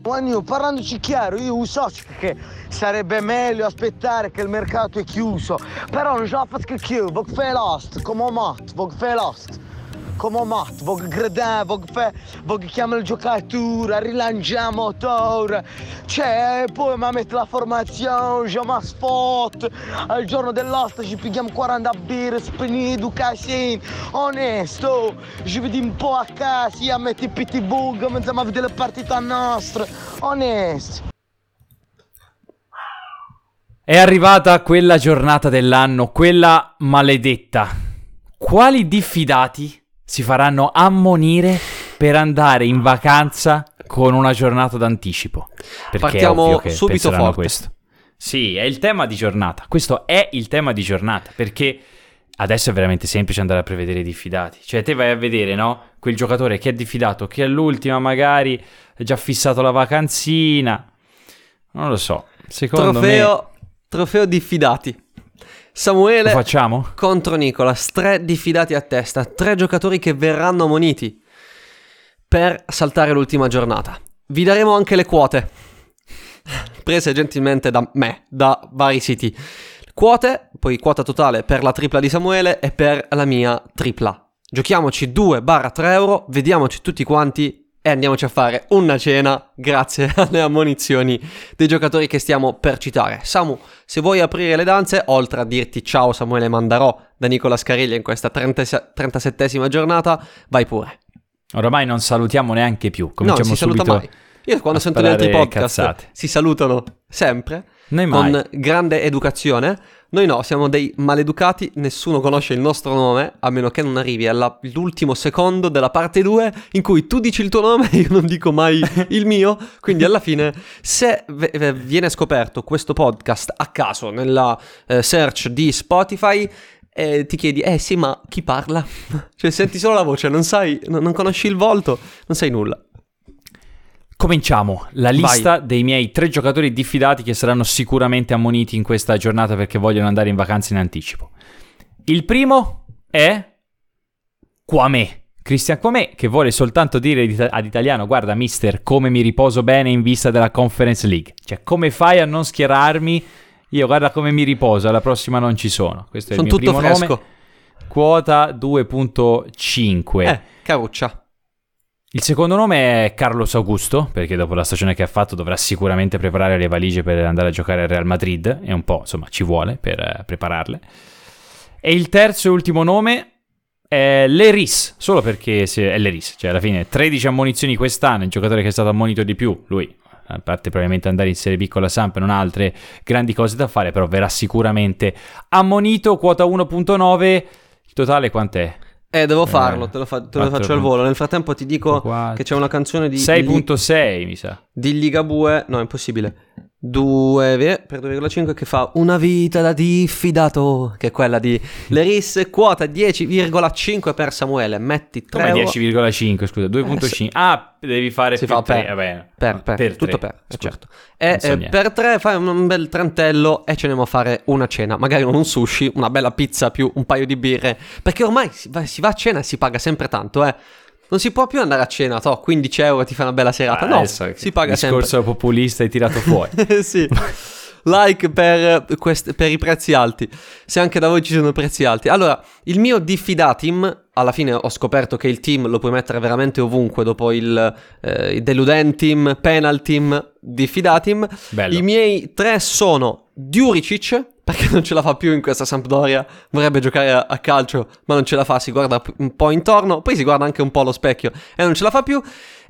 Guagno, parlandoci chiaro, io uso che sarebbe meglio aspettare che il mercato è chiuso, però non ce la faccio più, voglio fare l'host, come mat, voglio fare l'host. Come mat, voglio gradare, voglio, fare, voglio chiamare il giocatore, rilanciare motore, cioè, poi mi metto la formazione, già mi spot, al giorno dell'host ci pigliamo 40 birre, spinido, casino, onesto, ci vediamo un po' a casa, a mettere i pitbull, cominciamo a vedere le partite nostre, onesto. È arrivata quella giornata dell'anno, quella maledetta. Quali diffidati si faranno ammonire per andare in vacanza con una giornata d'anticipo? Perché Partiamo subito forte. questo. Sì, è il tema di giornata. Questo è il tema di giornata perché adesso è veramente semplice andare a prevedere i diffidati. Cioè, te vai a vedere, no? Quel giocatore che è diffidato, che all'ultima magari ha già fissato la vacanzina. Non lo so. Secondo Trofeo, trofeo diffidati. Lo Samuele facciamo? contro Nicolas, tre diffidati a testa, tre giocatori che verranno ammoniti per saltare l'ultima giornata. Vi daremo anche le quote, prese gentilmente da me, da vari siti. Quote, poi quota totale per la tripla di Samuele e per la mia tripla. Giochiamoci 2-3 euro, vediamoci tutti quanti e andiamoci a fare una cena grazie alle ammonizioni dei giocatori che stiamo per citare. Samu, se vuoi aprire le danze, oltre a dirti ciao Samuele Mandarò da Nicola Scariglia in questa 30 37esima giornata, vai pure. Oramai non salutiamo neanche più. no, Cominciamo non si saluta subito. mai. Io quando sento gli altri podcast cazzate. si salutano sempre Noi mai. con grande educazione. Noi no, siamo dei maleducati, nessuno conosce il nostro nome, a meno che non arrivi all'ultimo secondo della parte 2 in cui tu dici il tuo nome e io non dico mai il mio. Quindi alla fine, se v- viene scoperto questo podcast a caso nella eh, search di Spotify, eh, ti chiedi, eh sì, ma chi parla? cioè senti solo la voce, non sai, non conosci il volto, non sai nulla. Cominciamo la lista dei miei tre giocatori diffidati che saranno sicuramente ammoniti in questa giornata perché vogliono andare in vacanza in anticipo. Il primo è Quame. Cristian Quame che vuole soltanto dire di- ad italiano guarda mister come mi riposo bene in vista della Conference League. Cioè come fai a non schierarmi? Io guarda come mi riposo, alla prossima non ci sono. Questo è Sono il mio tutto primo fresco. nome. Quota 2.5. Eh, caruccia. Il secondo nome è Carlos Augusto, perché dopo la stagione che ha fatto dovrà sicuramente preparare le valigie per andare a giocare al Real Madrid, e un po', insomma, ci vuole per eh, prepararle. E il terzo e ultimo nome è Leris, solo perché è Leris, cioè alla fine 13 ammonizioni quest'anno, il giocatore che è stato ammonito di più, lui, a parte probabilmente andare in Serie B con la Samp, non ha altre grandi cose da fare, però verrà sicuramente ammonito, quota 1.9, il totale quant'è? Eh, devo Eh, farlo, te lo, fa- te lo faccio al volo. Nel frattempo ti dico Quattro. che c'è una canzone di, di, 6.6 mi sa. di Ligabue, no, è impossibile. 2 per 2,5 che fa una vita da diffidato, che è quella di Leris, quota 10,5 per Samuele. Metti 3 Come euro. 10,5 scusa, 2.5. Ah, devi fare Si fa tre, per, vabbè. per, per, tutto tre, per, eh, scusa. certo. E so eh, niente. per 3 fai un, bel trentello e ce ne andiamo a fare una cena. Magari non un sushi, una bella pizza più un paio di birre. Perché ormai si va, si va a cena e si paga sempre tanto, eh. Non si può più andare a cena, to, 15 euro ti fa una bella serata. Ah, no, adesso si paga il sempre. discorso populista hai tirato fuori. sì. Like per, eh, quest- per i prezzi alti. Se anche da voi ci sono prezzi alti. Allora, il mio diffidatim, alla fine ho scoperto che il team lo puoi mettere veramente ovunque dopo il, eh, il deludentim, penaltim, diffidatim. Bello. I miei tre sono Diuricic, perché non ce la fa più in questa Sampdoria, vorrebbe giocare a, a calcio, ma non ce la fa, si guarda un po' intorno, poi si guarda anche un po' allo specchio e non ce la fa più.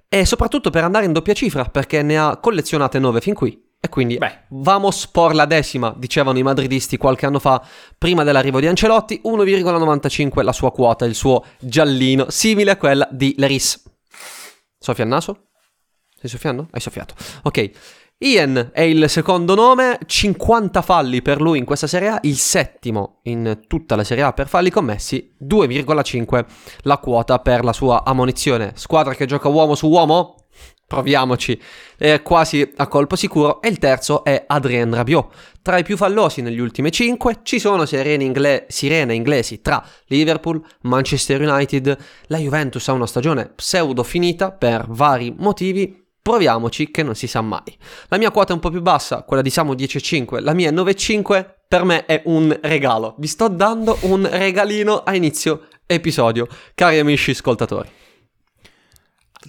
E soprattutto per andare in doppia cifra, perché ne ha collezionate 9 fin qui. E quindi, Beh. vamos por la decima, dicevano i madridisti qualche anno fa, prima dell'arrivo di Ancelotti, 1,95 la sua quota, il suo giallino, simile a quella di Leris. Sofia al naso? Stai soffiando? Hai soffiato. Ok. Ian è il secondo nome, 50 falli per lui in questa Serie A, il settimo in tutta la Serie A per falli commessi, 2,5 la quota per la sua ammonizione. Squadra che gioca uomo su uomo? Proviamoci, è quasi a colpo sicuro. E il terzo è Adrien Rabiot. Tra i più fallosi negli ultimi 5 ci sono sirene, ingle- sirene inglesi tra Liverpool, Manchester United. La Juventus ha una stagione pseudo finita per vari motivi proviamoci che non si sa mai. La mia quota è un po' più bassa, quella di Samu 10,5, la mia è 9,5, per me è un regalo. Vi sto dando un regalino a inizio episodio, cari amici ascoltatori.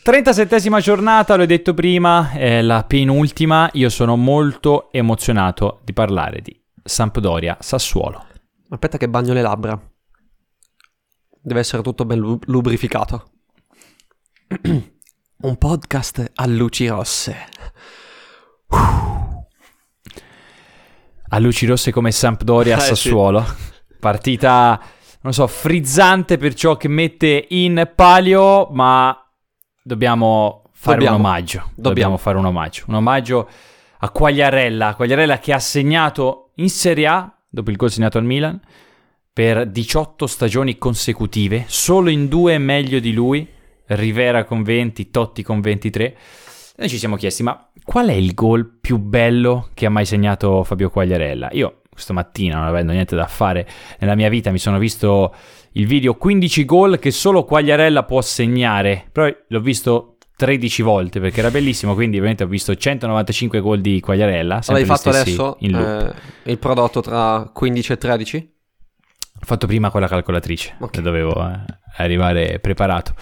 37esima giornata, l'ho detto prima, è la penultima. Io sono molto emozionato di parlare di Sampdoria Sassuolo. Aspetta che bagno le labbra. Deve essere tutto ben lu- lubrificato. Un podcast a luci rosse. A luci rosse come Sampdoria Eh, sì. Sassuolo. Partita, non so, frizzante per ciò che mette in palio, ma dobbiamo fare Dobbiamo. un omaggio. Dobbiamo. Dobbiamo. fare un omaggio. Un omaggio a Quagliarella. Quagliarella che ha segnato in Serie A, dopo il gol segnato al Milan, per 18 stagioni consecutive. Solo in due meglio di lui. Rivera con 20, Totti con 23. E noi ci siamo chiesti, ma qual è il gol più bello che ha mai segnato Fabio Quagliarella? Io stamattina, non avendo niente da fare nella mia vita, mi sono visto il video 15 gol che solo Quagliarella può segnare. Però l'ho visto 13 volte perché era bellissimo, quindi ovviamente ho visto 195 gol di Quagliarella. L'hai fatto adesso eh, il prodotto tra 15 e 13? Ho fatto prima con la calcolatrice, Ok. che dovevo eh, arrivare preparato.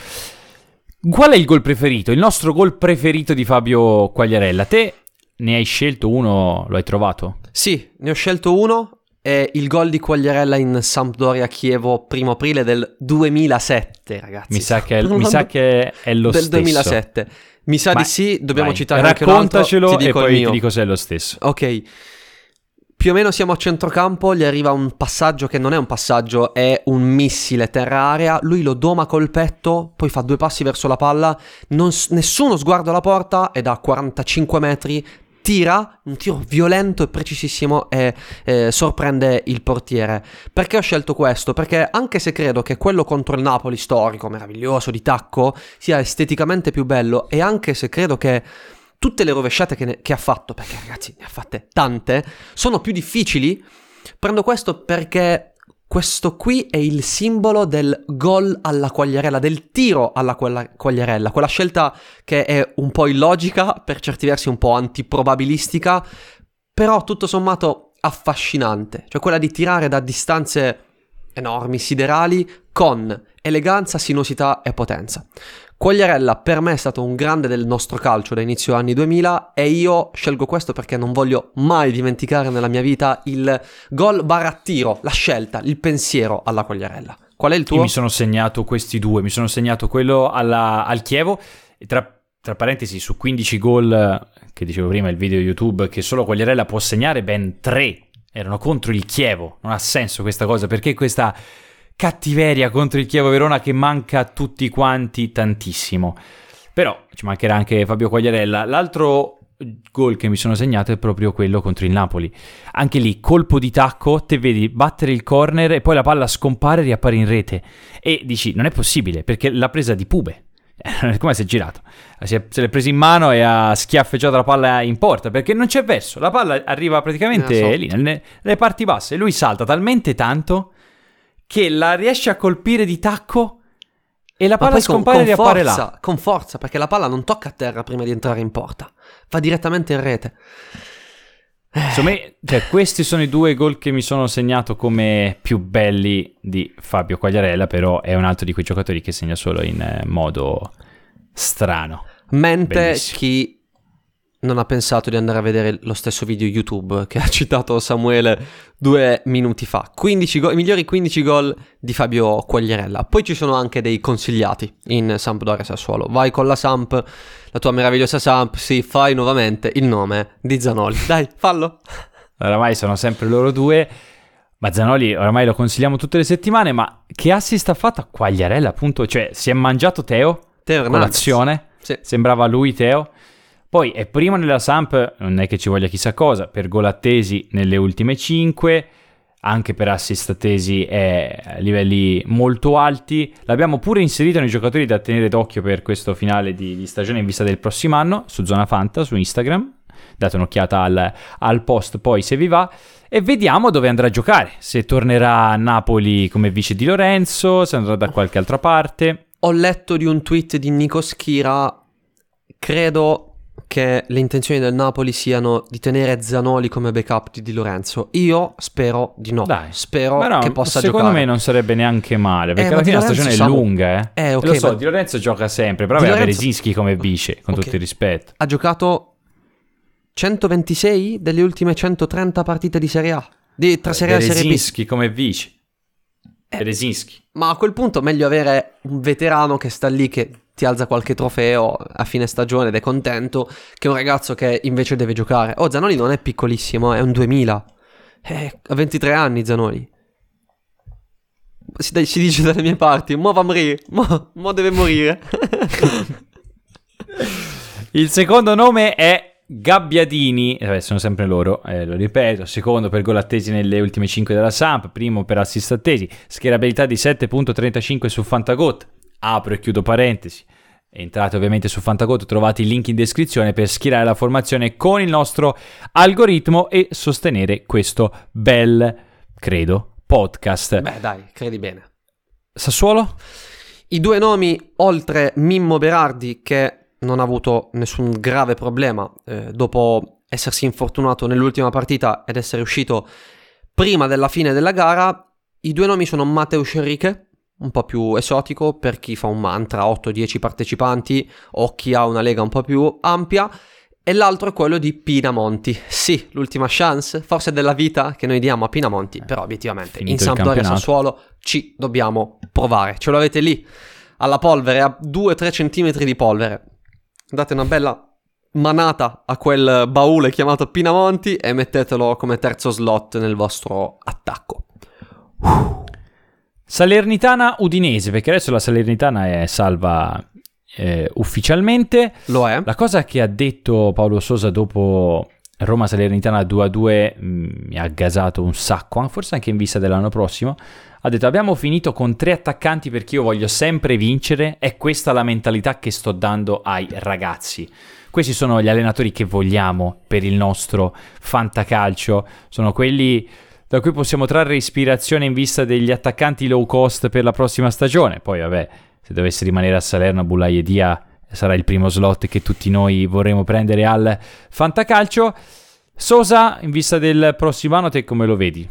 Qual è il gol preferito? Il nostro gol preferito di Fabio Quagliarella. Te ne hai scelto uno, lo hai trovato? Sì, ne ho scelto uno. È il gol di Quagliarella in Sampdoria Chievo primo aprile del 2007, ragazzi. Mi sa che, mi sa che è lo del stesso. 2007. Mi sa Ma- di sì, dobbiamo vai, citare anche un altro. Raccontacelo e poi mio. ti dico se è lo stesso. Ok. Più o meno siamo a centrocampo, gli arriva un passaggio che non è un passaggio, è un missile terra-area, lui lo doma col petto, poi fa due passi verso la palla, s- nessuno sguardo alla porta e da 45 metri tira, un tiro violento e precisissimo e eh, sorprende il portiere. Perché ho scelto questo? Perché anche se credo che quello contro il Napoli storico, meraviglioso, di tacco, sia esteticamente più bello e anche se credo che tutte le rovesciate che, ne- che ha fatto, perché ragazzi ne ha fatte tante, sono più difficili. Prendo questo perché questo qui è il simbolo del gol alla quagliarella, del tiro alla quagliarella, quella scelta che è un po' illogica, per certi versi un po' antiprobabilistica, però tutto sommato affascinante, cioè quella di tirare da distanze enormi, siderali, con eleganza, sinuosità e potenza. Quagliarella per me è stato un grande del nostro calcio da inizio anni 2000 e io scelgo questo perché non voglio mai dimenticare nella mia vita il gol barra tiro, la scelta, il pensiero alla Quagliarella. Qual è il tuo? Io mi sono segnato questi due, mi sono segnato quello alla- al Chievo e tra, tra parentesi su 15 gol che dicevo prima il video YouTube che solo Quagliarella può segnare ben 3 erano contro il Chievo, non ha senso questa cosa perché questa cattiveria contro il Chievo Verona che manca a tutti quanti tantissimo. Però ci mancherà anche Fabio Quagliarella. L'altro gol che mi sono segnato è proprio quello contro il Napoli. Anche lì, colpo di tacco, te vedi battere il corner e poi la palla scompare e riappare in rete. E dici, non è possibile, perché l'ha presa di pube. Come si è girato? Si è- se l'è presa in mano e ha schiaffeggiato la palla in porta, perché non c'è verso. La palla arriva praticamente Eh, lì, nelle, nelle parti basse. E lui salta talmente tanto che la riesce a colpire di tacco e la palla poi con, scompare e con riappare là. forza, con forza, perché la palla non tocca a terra prima di entrare in porta, va direttamente in rete. Secondo me, cioè, questi sono i due gol che mi sono segnato come più belli di Fabio Quagliarella, però è un altro di quei giocatori che segna solo in eh, modo strano. Mente Bellissimo. chi non ha pensato di andare a vedere lo stesso video YouTube che ha citato Samuele due minuti fa. 15 go- I migliori 15 gol di Fabio Quagliarella. Poi ci sono anche dei consigliati in Sampdoria Sassuolo. Vai con la Samp, la tua meravigliosa Samp, sì, fai nuovamente il nome di Zanoli. Dai, fallo. Oramai sono sempre loro due. Ma Zanoli oramai lo consigliamo tutte le settimane, ma che assist ha fatto a Quagliarella, appunto? Cioè, si è mangiato Teo, Teo Hernandez. colazione, Sì. sembrava lui Teo. Poi è primo nella Samp, non è che ci voglia chissà cosa, per gol attesi nelle ultime 5, anche per assist attesi è a livelli molto alti. L'abbiamo pure inserito nei giocatori da tenere d'occhio per questo finale di, di stagione in vista del prossimo anno su Zona Fanta, su Instagram. Date un'occhiata al, al post poi se vi va e vediamo dove andrà a giocare. Se tornerà a Napoli come vice di Lorenzo, se andrà da qualche altra parte. Ho letto di un tweet di Nico Schira, credo che le intenzioni del Napoli siano di tenere Zanoli come backup di Di Lorenzo. Io spero di no. Dai, spero no, che possa secondo giocare. me non sarebbe neanche male, perché Eh, alla fine la stagione è siamo- lunga, eh. Eh, ok, Lo so, ma- Di Lorenzo gioca sempre, però aveva Lorenzo- come vice, con Ok. tutto il rispetto. Ha giocato 126 delle ultime 130 partite di Serie A. Di, tra Serie A e Serie B. Berezinski come vice. Berezinski. Ma a quel punto meglio avere un veterano che sta lì che ti alza qualche trofeo a fine stagione ed è contento che un ragazzo che invece deve giocare. Oh, Zanoli non è piccolissimo, è un 2000. Eh, ha 23 anni Zanoli. Si, si dice dalle mie parti, mo va a morire, mo, mo deve morire. Il secondo nome è Gabbiadini, eh, sono sempre loro, eh, lo ripeto, secondo per gol attesi nelle ultime 5 della Samp, primo per assist attesi, schierabilità di 7.35 su Fantagot, apro e chiudo parentesi. Entrate ovviamente su Fantagot, trovate il link in descrizione per schierare la formazione con il nostro algoritmo e sostenere questo bel, credo, podcast. Beh, dai, credi bene. Sassuolo? I due nomi, oltre Mimmo Berardi, che non ha avuto nessun grave problema eh, dopo essersi infortunato nell'ultima partita ed essere uscito prima della fine della gara, i due nomi sono Mateusz Enrique, un po' più esotico per chi fa un mantra, 8-10 partecipanti o chi ha una lega un po' più ampia, e l'altro è quello di Pinamonti. Sì, l'ultima chance, forse della vita che noi diamo a Pinamonti, però obiettivamente in Sampdoria. Sassuolo ci dobbiamo provare. Ce lo avete lì alla polvere, a 2-3 centimetri di polvere. Date una bella manata a quel baule chiamato Pinamonti e mettetelo come terzo slot nel vostro attacco. Salernitana Udinese, perché adesso la Salernitana è salva eh, ufficialmente. Lo è? La cosa che ha detto Paolo Sosa dopo Roma Salernitana 2-2 mh, mi ha gasato un sacco, forse anche in vista dell'anno prossimo. Ha detto abbiamo finito con tre attaccanti perché io voglio sempre vincere, è questa la mentalità che sto dando ai ragazzi. Questi sono gli allenatori che vogliamo per il nostro fantacalcio, sono quelli da cui possiamo trarre ispirazione in vista degli attaccanti low cost per la prossima stagione. Poi vabbè, se dovesse rimanere a Salerno Bulai e Dia sarà il primo slot che tutti noi vorremmo prendere al fantacalcio. Sosa, in vista del prossimo anno, te come lo vedi?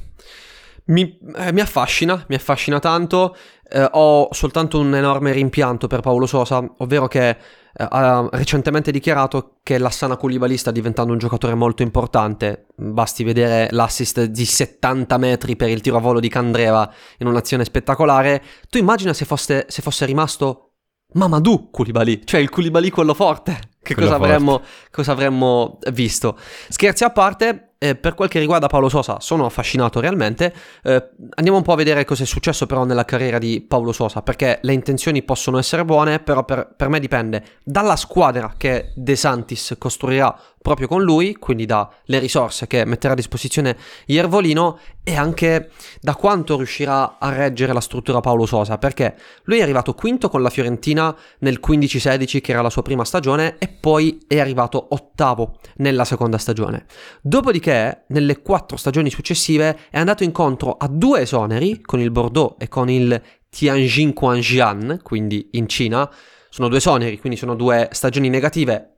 Mi, eh, mi affascina, mi affascina tanto. Eh, ho soltanto un enorme rimpianto per Paolo Sosa, ovvero che eh, ha recentemente dichiarato che la Sana Koulibaly sta diventando un giocatore molto importante. Basti vedere l'assist di 70 metri per il tiro a volo di Candreva in un'azione spettacolare. Tu immagina se fosse, se fosse rimasto Mamadou Koulibaly, cioè il Koulibaly quello forte. Che cosa avremmo, cosa avremmo visto? Scherzi a parte, eh, per quel che riguarda Paolo Sosa, sono affascinato realmente. Eh, andiamo un po' a vedere cosa è successo però nella carriera di Paolo Sosa, perché le intenzioni possono essere buone, però per, per me dipende dalla squadra che De Santis costruirà proprio con lui, quindi dalle risorse che metterà a disposizione Iervolino e anche da quanto riuscirà a reggere la struttura Paolo Sosa, perché lui è arrivato quinto con la Fiorentina nel 15-16 che era la sua prima stagione e poi è arrivato ottavo nella seconda stagione. Dopodiché, nelle quattro stagioni successive, è andato incontro a due esoneri con il Bordeaux e con il Tianjin Quanjian, quindi in Cina. Sono due esoneri, quindi sono due stagioni negative.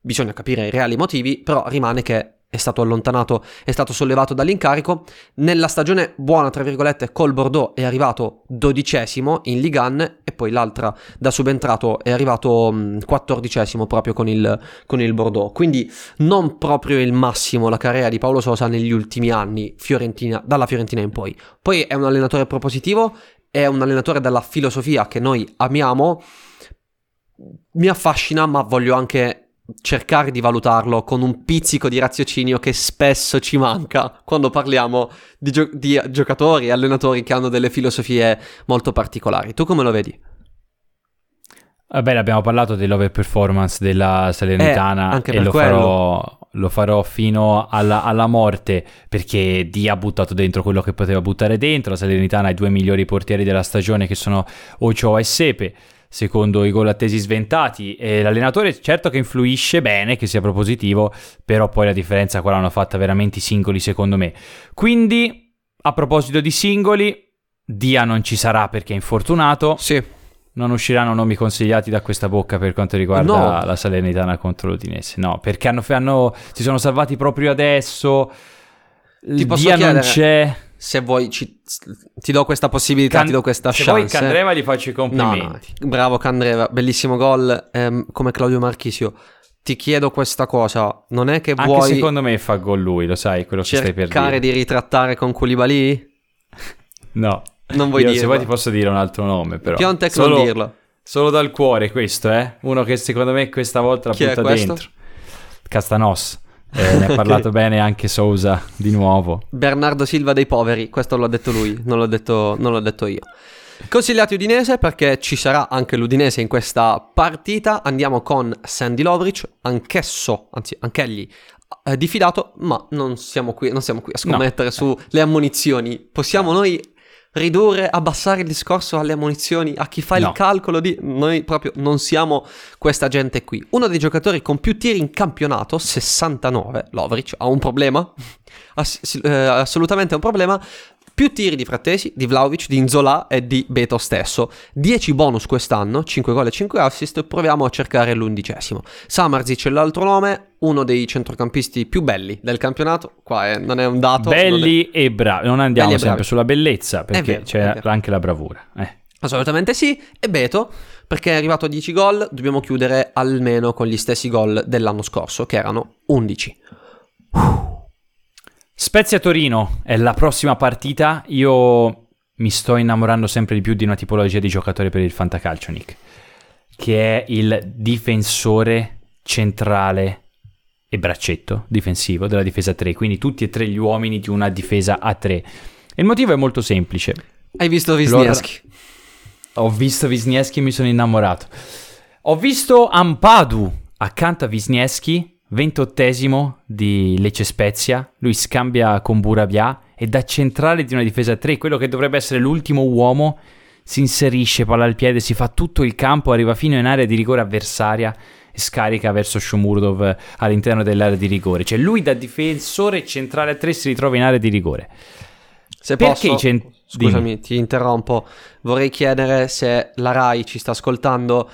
Bisogna capire i reali motivi, però rimane che è stato allontanato, è stato sollevato dall'incarico. Nella stagione buona, tra virgolette, col Bordeaux è arrivato dodicesimo in Ligue 1 e poi l'altra da subentrato è arrivato mh, quattordicesimo proprio con il, con il Bordeaux. Quindi non proprio il massimo la carriera di Paolo Sosa negli ultimi anni, Fiorentina, dalla Fiorentina in poi. Poi è un allenatore propositivo, è un allenatore dalla filosofia che noi amiamo. Mi affascina, ma voglio anche cercare di valutarlo con un pizzico di raziocinio che spesso ci manca quando parliamo di, gio- di giocatori e allenatori che hanno delle filosofie molto particolari. Tu come lo vedi? Vabbè, abbiamo parlato dell'overperformance della Salernitana Eh, e lo farò, lo farò fino alla, alla morte perché Di ha buttato dentro quello che poteva buttare dentro. La Salernitana ha i due migliori portieri della stagione che sono Ochoa e Sepe, secondo i gol attesi sventati. E l'allenatore certo che influisce bene, che sia propositivo, però poi la differenza qua l'hanno fatta veramente i singoli secondo me. Quindi, a proposito di singoli, Dia non ci sarà perché è infortunato. Sì. Non usciranno nomi consigliati da questa bocca per quanto riguarda No. la Salernitana contro l'Udinese. No, perché hanno, hanno- si sono salvati proprio adesso. Ti Dia non c'è. Se vuoi, ci- ti do questa possibilità, Can- ti do questa se chance. vuoi Candreva gli faccio i No, complimenti. no, bravo Candreva, bellissimo gol, ehm, come Claudio Marchisio. Ti chiedo questa cosa, non è che Anche vuoi secondo me fa gol lui, lo sai, quello che stai per cercare dire. di ritrattare con Koulibaly? No. Non vuoi Io, dirlo? Se vuoi ti posso dire un altro nome, però. Piontek solo, non dirlo. Solo dal cuore questo, eh? Uno che secondo me questa volta la Chi butta dentro. Castanos. Eh, ne ha parlato bene anche Sousa di nuovo. Bernardo Silva dei poveri, questo l'ha detto lui, non l'ho detto, non l'ho detto io. Consigliati Udinese perché ci sarà anche l'Udinese in questa partita. Andiamo con Sandy Lovric, anch'esso, anzi anch'egli eh, diffidato, ma non siamo qui, non siamo qui a scommettere sulle ammonizioni. Possiamo noi ridurre, abbassare il discorso alle ammonizioni, a chi fa No. il calcolo di... Noi proprio non siamo questa gente qui. Uno dei giocatori con più tiri in campionato, 69, Lovric, ha un problema? Ass- eh, assolutamente un problema. Più tiri di Frattesi, di Vlaovic, di Inzola e di Beto stesso. 10 bonus quest'anno, 5 gol e 5 assist. Proviamo a cercare l'undicesimo. Samarzic è l'altro nome, uno dei centrocampisti più belli del campionato. Qua eh, non è un dato. non è- Belli e bravi. Non andiamo Belli sempre bravi. sulla bellezza perché vero, è c'è anche la bravura. Eh. Assolutamente sì. E Beto, perché è arrivato a 10 gol, dobbiamo chiudere almeno con gli stessi gol dell'anno scorso, che erano 11. Spezia Torino è la prossima partita. Io mi sto innamorando sempre di più di una tipologia di giocatore per il fantacalcio, Nick, che è il difensore centrale e braccetto difensivo della difesa a 3, quindi tutti e tre gli uomini di una difesa a 3. Il motivo è molto semplice. Hai visto Wisniewski? Ho visto Wisniewski e mi sono innamorato. Ho visto Ampadu accanto a Wisniewski, 28esimo di Lecce Spezia. Lui scambia con Burabia e da centrale di una difesa a 3, quello che dovrebbe essere l'ultimo uomo, si inserisce, palla al piede, si fa tutto il campo, arriva fino in area di rigore avversaria e scarica verso Shomurdov all'interno dell'area di rigore. Cioè lui da difensore centrale a 3 si ritrova in area di rigore. Se Perché posso, cent- scusami, ti interrompo. Vorrei chiedere se la Rai ci sta ascoltando.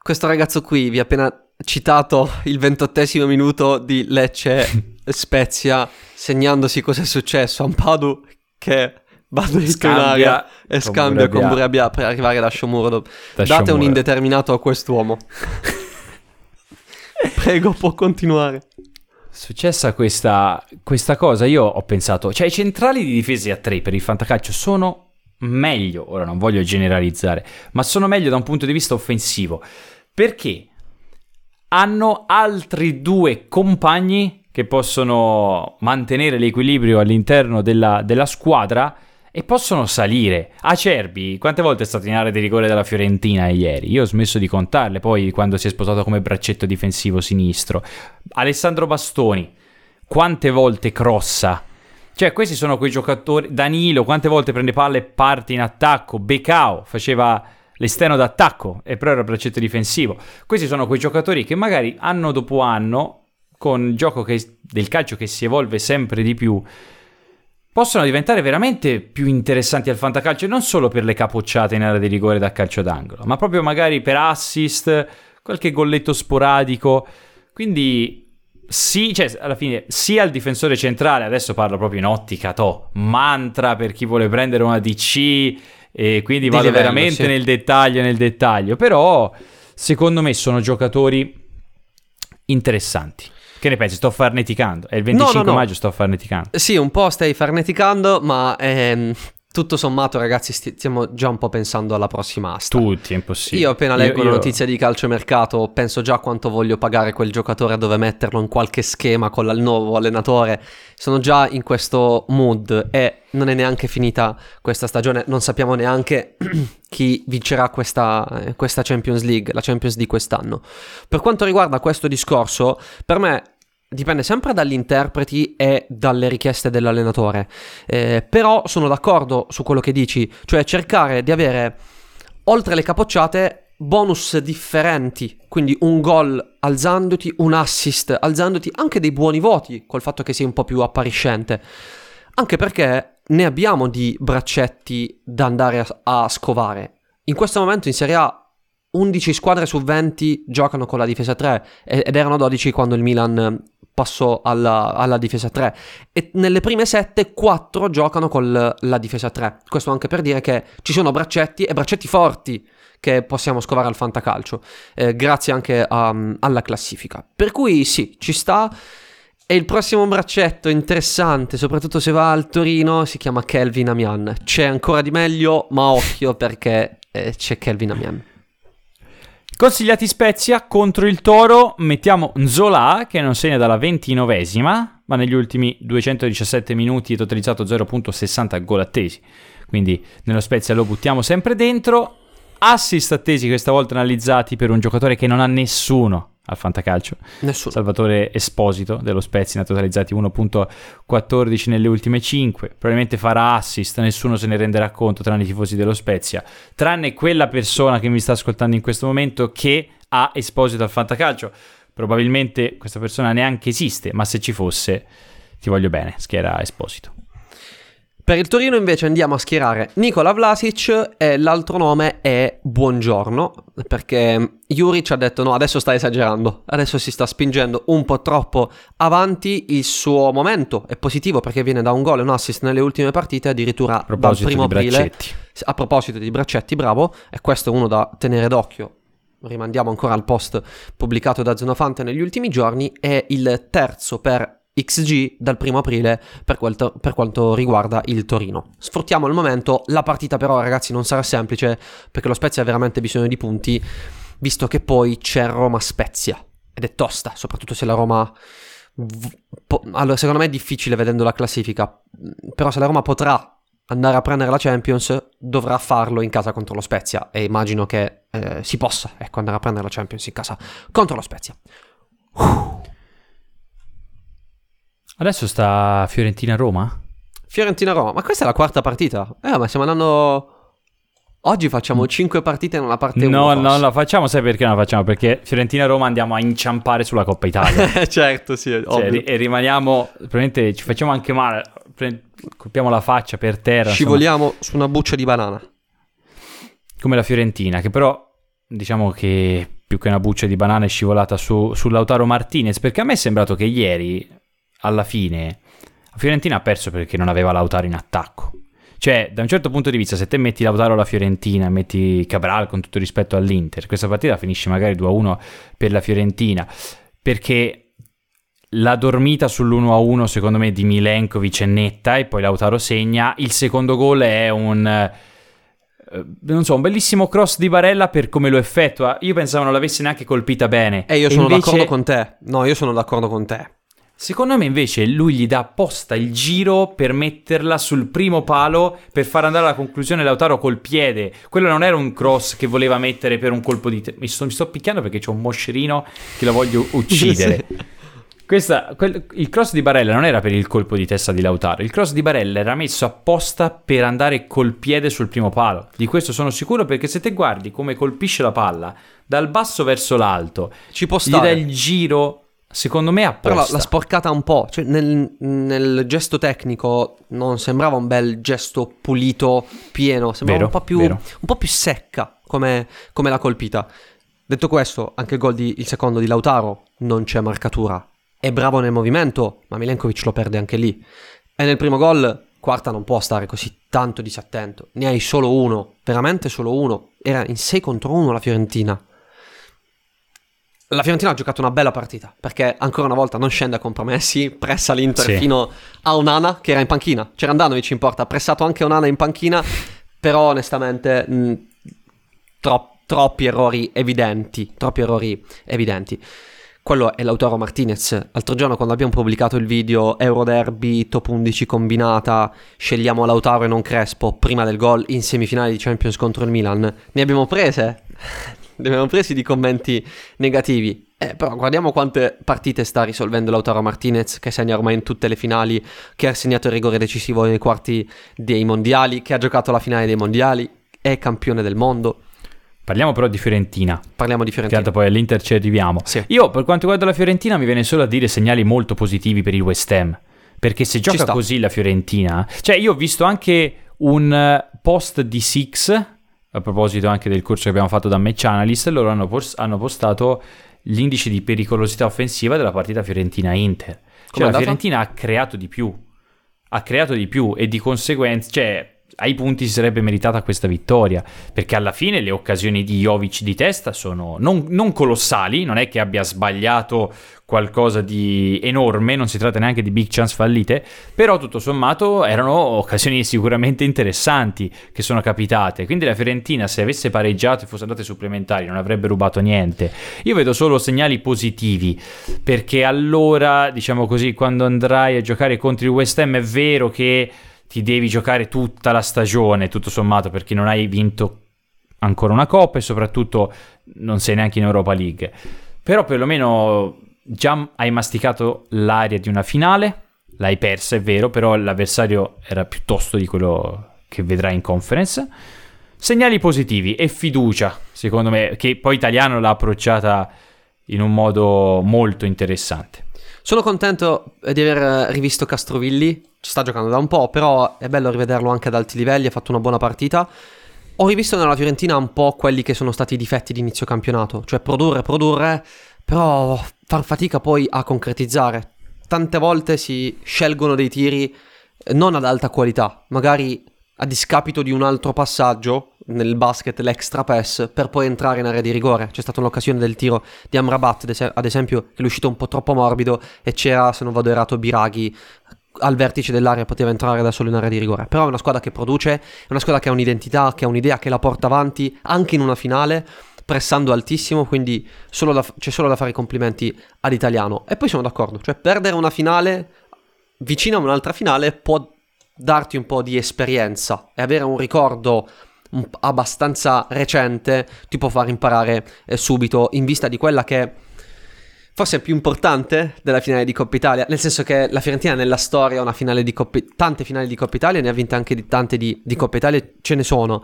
Questo ragazzo qui vi ha appena citato il ventottesimo minuto di Lecce Spezia, segnandosi cosa è successo. Ampadu che va dritto in aria e scambia con Burabia. Per arrivare da Shomuro. Da Date un Shomuro. indeterminato a quest'uomo. Prego, può continuare. successa questa, questa cosa, io ho pensato, cioè i centrali di difesa a 3 per il fantacalcio sono meglio, ora non voglio generalizzare, ma sono meglio da un punto di vista offensivo, perché hanno altri due compagni che possono mantenere l'equilibrio all'interno della, della squadra e possono salire. Acerbi, quante volte è stato in area di rigore della Fiorentina ieri? Io ho smesso di contarle, poi quando si è sposato come braccetto difensivo sinistro. Alessandro Bastoni, quante volte crossa? Cioè, questi sono quei giocatori. Danilo, quante volte prende palle e parte in attacco? Becao faceva l'esterno d'attacco e però era braccetto difensivo. Questi sono quei giocatori che magari anno dopo anno, con il gioco che- del calcio che si evolve sempre di più, possono diventare veramente più interessanti al fantacalcio, non solo per le capocciate in area di rigore da calcio d'angolo, ma proprio magari per assist, qualche golletto sporadico. Quindi sì, cioè alla fine sia il difensore centrale, adesso parlo proprio in ottica, to, mantra per chi vuole prendere una DC e quindi Di vado livello, veramente sì. nel dettaglio, nel dettaglio, però secondo me sono giocatori interessanti. Che ne pensi? Sto farneticando. È il 25 no, no. maggio, sto farneticando. Sì, un po' stai farneticando, ma ehm, tutto sommato, ragazzi, stiamo già un po' pensando alla prossima asta. Tutti, è impossibile. Io appena leggo io, io... notizie di calciomercato penso già quanto voglio pagare quel giocatore, dove metterlo in qualche schema con il nuovo allenatore. Sono già in questo mood e non è neanche finita questa stagione, non sappiamo neanche chi vincerà questa, questa Champions League, la Champions di quest'anno. Per quanto riguarda questo discorso, per me dipende sempre dagli interpreti e dalle richieste dell'allenatore. Eh, però sono d'accordo su quello che dici, cioè cercare di avere, oltre le capocciate, bonus differenti, quindi un gol alzandoti, un assist alzandoti, anche dei buoni voti col fatto che sei un po' più appariscente. Anche perché ne abbiamo di braccetti da andare a, a scovare. In questo momento in Serie A 11 squadre su 20 giocano con la difesa 3 ed erano 12 quando il Milan passò alla, alla, difesa 3 e nelle prime 7 4 giocano con la difesa 3 questo anche per dire che ci sono braccetti e braccetti forti che possiamo scovare al fantacalcio eh, grazie anche a, alla classifica. Per cui sì ci sta. E il prossimo braccetto interessante soprattutto se va al Torino si chiama Kelvin Amian. C'è ancora di meglio ma occhio perché eh, c'è Kelvin Amian Consigliati Spezia contro il Toro, mettiamo Nzola che non segna dalla 29esima, ma negli ultimi 217 minuti è totalizzato 0.60 gol attesi. Quindi nello Spezia lo buttiamo sempre dentro. Assist attesi questa volta analizzati per un giocatore che non ha nessuno al fantacalcio. Nessuno. Salvatore Esposito dello Spezia ne ha totalizzati 1.14 nelle ultime 5. Probabilmente farà assist, nessuno se ne renderà conto tranne i tifosi dello Spezia, tranne quella persona che mi sta ascoltando in questo momento che ha Esposito al fantacalcio. Probabilmente questa persona neanche esiste, ma se ci fosse ti voglio bene, schiera Esposito. Per il Torino invece andiamo a schierare Nikola Vlasic e l'altro nome è Buongiorno, perché Juric ha detto no, adesso sta esagerando, adesso si sta spingendo un po' troppo avanti, il suo momento è positivo perché viene da un gol e un assist nelle ultime partite, addirittura dal primo aprile. Braccetti. A proposito di Braccetti, bravo, e questo è uno da tenere d'occhio rimandiamo ancora al post pubblicato da Zenofante negli ultimi giorni, è il terzo per XG dal primo aprile per quanto, per quanto, riguarda il Torino. Sfruttiamo il momento, la partita però ragazzi non sarà semplice perché lo Spezia ha veramente bisogno di punti, visto che poi c'è Roma-Spezia ed è tosta, soprattutto se la Roma... Allora, secondo me è difficile vedendo la classifica, però se la Roma potrà andare a prendere la Champions, dovrà farlo in casa contro lo Spezia e immagino che eh, si possa ecco, andare a prendere la Champions in casa contro lo Spezia. Uh. Adesso sta Fiorentina-Roma? Fiorentina-Roma, ma questa è la quarta partita. Eh, ma stiamo andando... Oggi facciamo 5 mm. partite nella parte 1. No, non la facciamo, sai perché non la facciamo? Perché Fiorentina-Roma andiamo a inciampare sulla Coppa Italia. certo, sì, cioè, e rimaniamo, probabilmente ci facciamo anche male, colpiamo la faccia per terra. Scivoliamo insomma. su una buccia di banana. Come la Fiorentina, che però diciamo che più che una buccia di banana è scivolata su, su Lautaro Martinez, perché a me è sembrato che ieri alla fine la Fiorentina ha perso perché non aveva Lautaro in attacco. Cioè, da un certo punto di vista, se te metti Lautaro alla Fiorentina, metti Cabral con tutto rispetto all'Inter, questa partita finisce magari 2-1 per la Fiorentina, perché la dormita sull'1-1 secondo me di Milenkovic è netta e poi Lautaro segna. Il secondo gol è un eh, non so, un bellissimo cross di Barella per come lo effettua. Io pensavo non l'avesse neanche colpita bene. E io sono invece... d'accordo con te. No, io sono d'accordo con te. Secondo me invece lui gli dà apposta il giro per metterla sul primo palo per far andare alla conclusione Lautaro col piede. Quello non era un cross che voleva mettere per un colpo di... Te- mi, sto, mi sto picchiando perché c'ho un moscerino che lo voglio uccidere. sì. Questa, quel, il cross di Barella non era per il colpo di testa di Lautaro, il cross di Barella era messo apposta per andare col piede sul primo palo. Di questo sono sicuro perché se te guardi come colpisce la palla dal basso verso l'alto, ci può stare. gli dà il giro Secondo me apposta. Però l'ha sporcata un po', cioè nel, nel, gesto tecnico non sembrava un bel gesto pulito, pieno, sembrava vero, un, po più, un, po più, secca come, come l'ha colpita. Detto questo, anche il gol di, il secondo di Lautaro non c'è marcatura. È bravo nel movimento, ma Milenkovic lo perde anche lì. E nel primo gol Quarta non può stare così tanto disattento. Ne hai solo uno, veramente solo uno. Era in 6 contro 1 la Fiorentina. La Fiorentina ha giocato una bella partita perché ancora una volta non scende a compromessi, pressa l'Inter Sì. fino a Onana che era in panchina. C'era Andanovic in porta, ha pressato anche Onana in panchina, però onestamente mh, tro- troppi errori evidenti, troppi errori evidenti. Quello è Lautaro Martinez. L'altro giorno quando abbiamo pubblicato il video Euroderby top 11 combinata, scegliamo Lautaro e non Crespo prima del gol in semifinale di Champions contro il Milan, ne abbiamo prese. Ne abbiamo presi di commenti negativi. Eh, però guardiamo quante partite sta risolvendo Lautaro Martinez, che segna ormai in tutte le finali, che ha segnato il rigore decisivo nei quarti dei mondiali, che ha giocato la finale dei mondiali, è campione del mondo. Parliamo però di Fiorentina. Parliamo di Fiorentina. altro poi all'Inter ci arriviamo. Sì. Io, per quanto riguarda la Fiorentina, mi viene solo a dire segnali molto positivi per il West Ham. Perché se gioca così la Fiorentina. Cioè, io ho visto anche un eh, post di Six. A proposito anche del corso che abbiamo fatto da Match Analyst. Loro hanno, pos- hanno postato l'indice di pericolosità offensiva della partita Fiorentina-Inter. Cioè, la? Fiorentina ha creato di più. Ha creato di più e di conseguenza. Cioè, ai punti si sarebbe meritata questa vittoria. Perché alla fine le occasioni di Jovic di testa sono non, non colossali, non è che abbia sbagliato qualcosa di enorme, non si tratta neanche di big chance fallite, però tutto sommato erano occasioni sicuramente interessanti che sono capitate. Quindi la Fiorentina se avesse pareggiato e fosse andate supplementari non avrebbe rubato niente. Io vedo solo segnali positivi, perché allora, diciamo così, quando andrai a giocare contro il West Ham è vero che ti devi giocare tutta la stagione, tutto sommato, perché non hai vinto ancora una coppa e soprattutto non sei neanche in Europa League. Però perlomeno già hai masticato l'aria di una finale, l'hai persa, è vero, però l'avversario era piuttosto di quello che vedrai in conference. Segnali positivi e fiducia, secondo me, che poi Italiano l'ha approcciata in un modo molto interessante. Sono contento di aver rivisto Castrovilli, ci sta giocando da un po', però è bello rivederlo anche ad alti livelli, ha fatto una buona partita. Ho rivisto nella Fiorentina un po' quelli che sono stati i difetti di inizio campionato, cioè produrre, produrre, però far fatica poi a concretizzare. Tante volte si scelgono dei tiri eh, non ad alta qualità, magari a discapito di un altro passaggio nel basket, l'extra pass, per poi entrare in area di rigore. C'è stata un'occasione del tiro di Amrabat, ad es- ad esempio, che è uscito un po' troppo morbido e c'era, se non vado errato, Biraghi al vertice dell'area, poteva entrare da solo in area di rigore. Però è una squadra che produce, è una squadra che ha un'identità, che ha un'idea, che la porta avanti anche in una finale, pressando altissimo, quindi solo da- c'è solo da fare i complimenti all'italiano. E poi sono d'accordo, cioè perdere una finale vicino a un'altra finale può darti un po' di esperienza e avere un ricordo abbastanza recente ti può far imparare eh, subito in vista di quella che forse più importante della finale di Coppa Italia, nel senso che la Fiorentina nella storia ha una finale di Coppa tante finali di Coppa Italia, ne ha vinte anche di, tante di, di Coppa Italia, ce ne sono.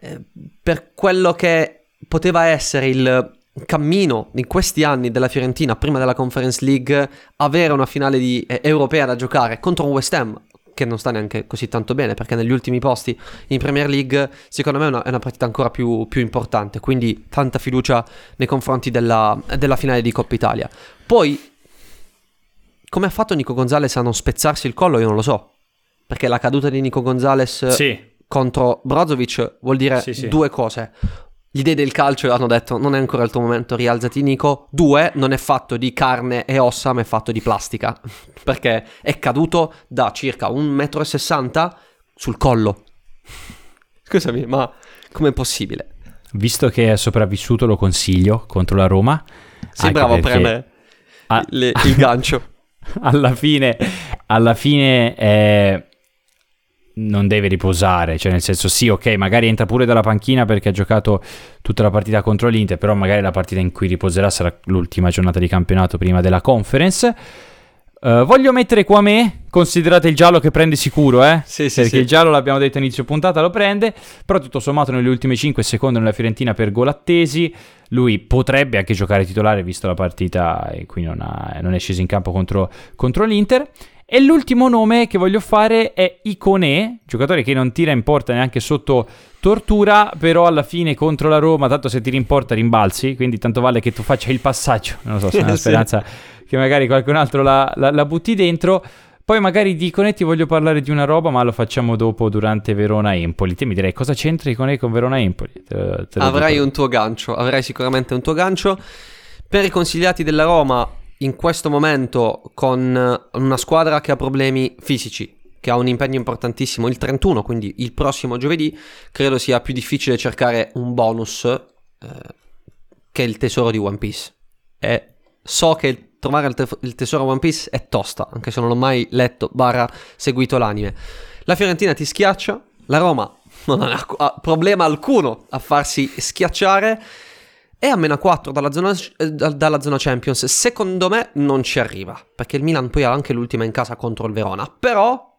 Eh, per quello che poteva essere il cammino in questi anni della Fiorentina prima della Conference League avere una finale di, eh, europea da giocare contro un West Ham che non sta neanche così tanto bene perché negli ultimi posti in Premier League secondo me è una, è una partita ancora più, più importante quindi tanta fiducia nei confronti della, della finale di Coppa Italia poi come ha fatto Nico Gonzalez a non spezzarsi il collo io non lo so perché la caduta di Nico Gonzalez Sì, contro Brozovic vuol dire Sì, sì. due cose. Gli dei del calcio hanno detto non è ancora il tuo momento, rialzati Nico. Due, non è fatto di carne e ossa, ma è fatto di plastica. Perché è caduto da circa 1,60 m sul collo. Scusami, ma com'è possibile? visto che è sopravvissuto lo consiglio contro la Roma. Sei bravo a premere a- il gancio. alla fine, alla fine eh, non deve riposare, cioè nel senso sì, ok, magari entra pure dalla panchina perché ha giocato tutta la partita contro l'Inter, però magari la partita in cui riposerà sarà l'ultima giornata di campionato prima della conference. Eh, voglio mettere qua me, considerate il giallo che prende sicuro, eh? Sì, sì, perché sì. il giallo l'abbiamo detto inizio puntata, lo prende, però tutto sommato nelle ultime 5 secondi nella Fiorentina per gol attesi, lui potrebbe anche giocare titolare visto la partita in cui non, ha- non è sceso in campo contro, contro l'Inter. E l'ultimo nome che voglio fare è Iconè, giocatore che non tira in porta neanche sotto tortura, però alla fine contro la Roma, tanto se tiri in porta rimbalzi, quindi tanto vale che tu faccia il passaggio, non lo so, se è una speranza che magari qualcun altro la, la- la butti dentro. Poi magari di Iconè ti voglio parlare di una roba, ma lo facciamo dopo durante Verona-Empoli. Te mi direi cosa c'entra Iconè con Verona-Empoli? Te- te lo Avrai dico. un tuo gancio, avrai sicuramente un tuo gancio. Per i consigliati della Roma, in questo momento, con una squadra che ha problemi fisici, che ha un impegno importantissimo il 31, quindi il prossimo giovedì, credo sia più difficile cercare un bonus eh, che il tesoro di One Piece. E so che trovare il, te- il tesoro One Piece è tosta, anche se non ho mai letto, barra, seguito l'anime. La Fiorentina ti schiaccia, la Roma non ha problema alcuno a farsi schiacciare è a meno 4 dalla zona, eh, dalla zona, Champions. Secondo me non ci arriva. Perché il Milan poi ha anche l'ultima in casa contro il Verona. Però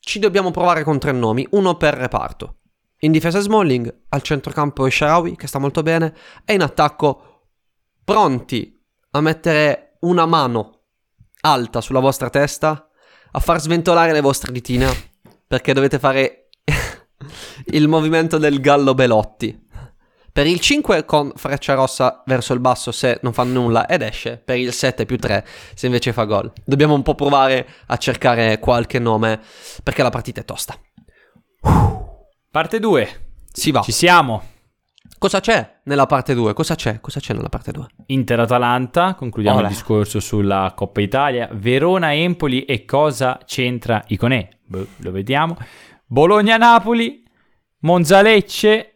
ci dobbiamo provare con tre nomi, uno per reparto. In difesa Smalling, al centrocampo Sharawi, che sta molto bene, e in attacco pronti a mettere una mano alta sulla vostra testa, a far sventolare le vostre ditine, perché dovete fare il movimento del gallo Belotti. Per il 5 con freccia rossa verso il basso se non fa nulla ed esce. Per il 7 più 3 se invece fa gol. Dobbiamo un po' provare a cercare qualche nome perché la partita è tosta. Parte 2. Si va. Ci siamo. Cosa c'è nella parte 2? Cosa c'è? Cosa c'è nella parte 2? Inter-Atalanta, concludiamo Olè. il discorso sulla Coppa Italia. Verona-Empoli e cosa c'entra Iconè? Boh, lo vediamo. Bologna-Napoli, Monza-Lecce,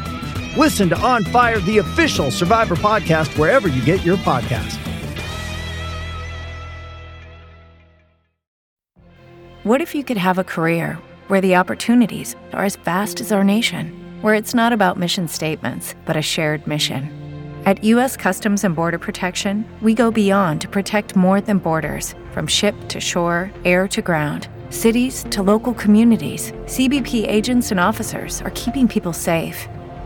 Listen to On Fire, the official Survivor podcast, wherever you get your podcast. What if you could have a career where the opportunities are as vast as our nation, where it's not about mission statements, but a shared mission? At U.S. Customs and Border Protection, we go beyond to protect more than borders from ship to shore, air to ground. Cities to local communities, CBP agents and officers are keeping people safe.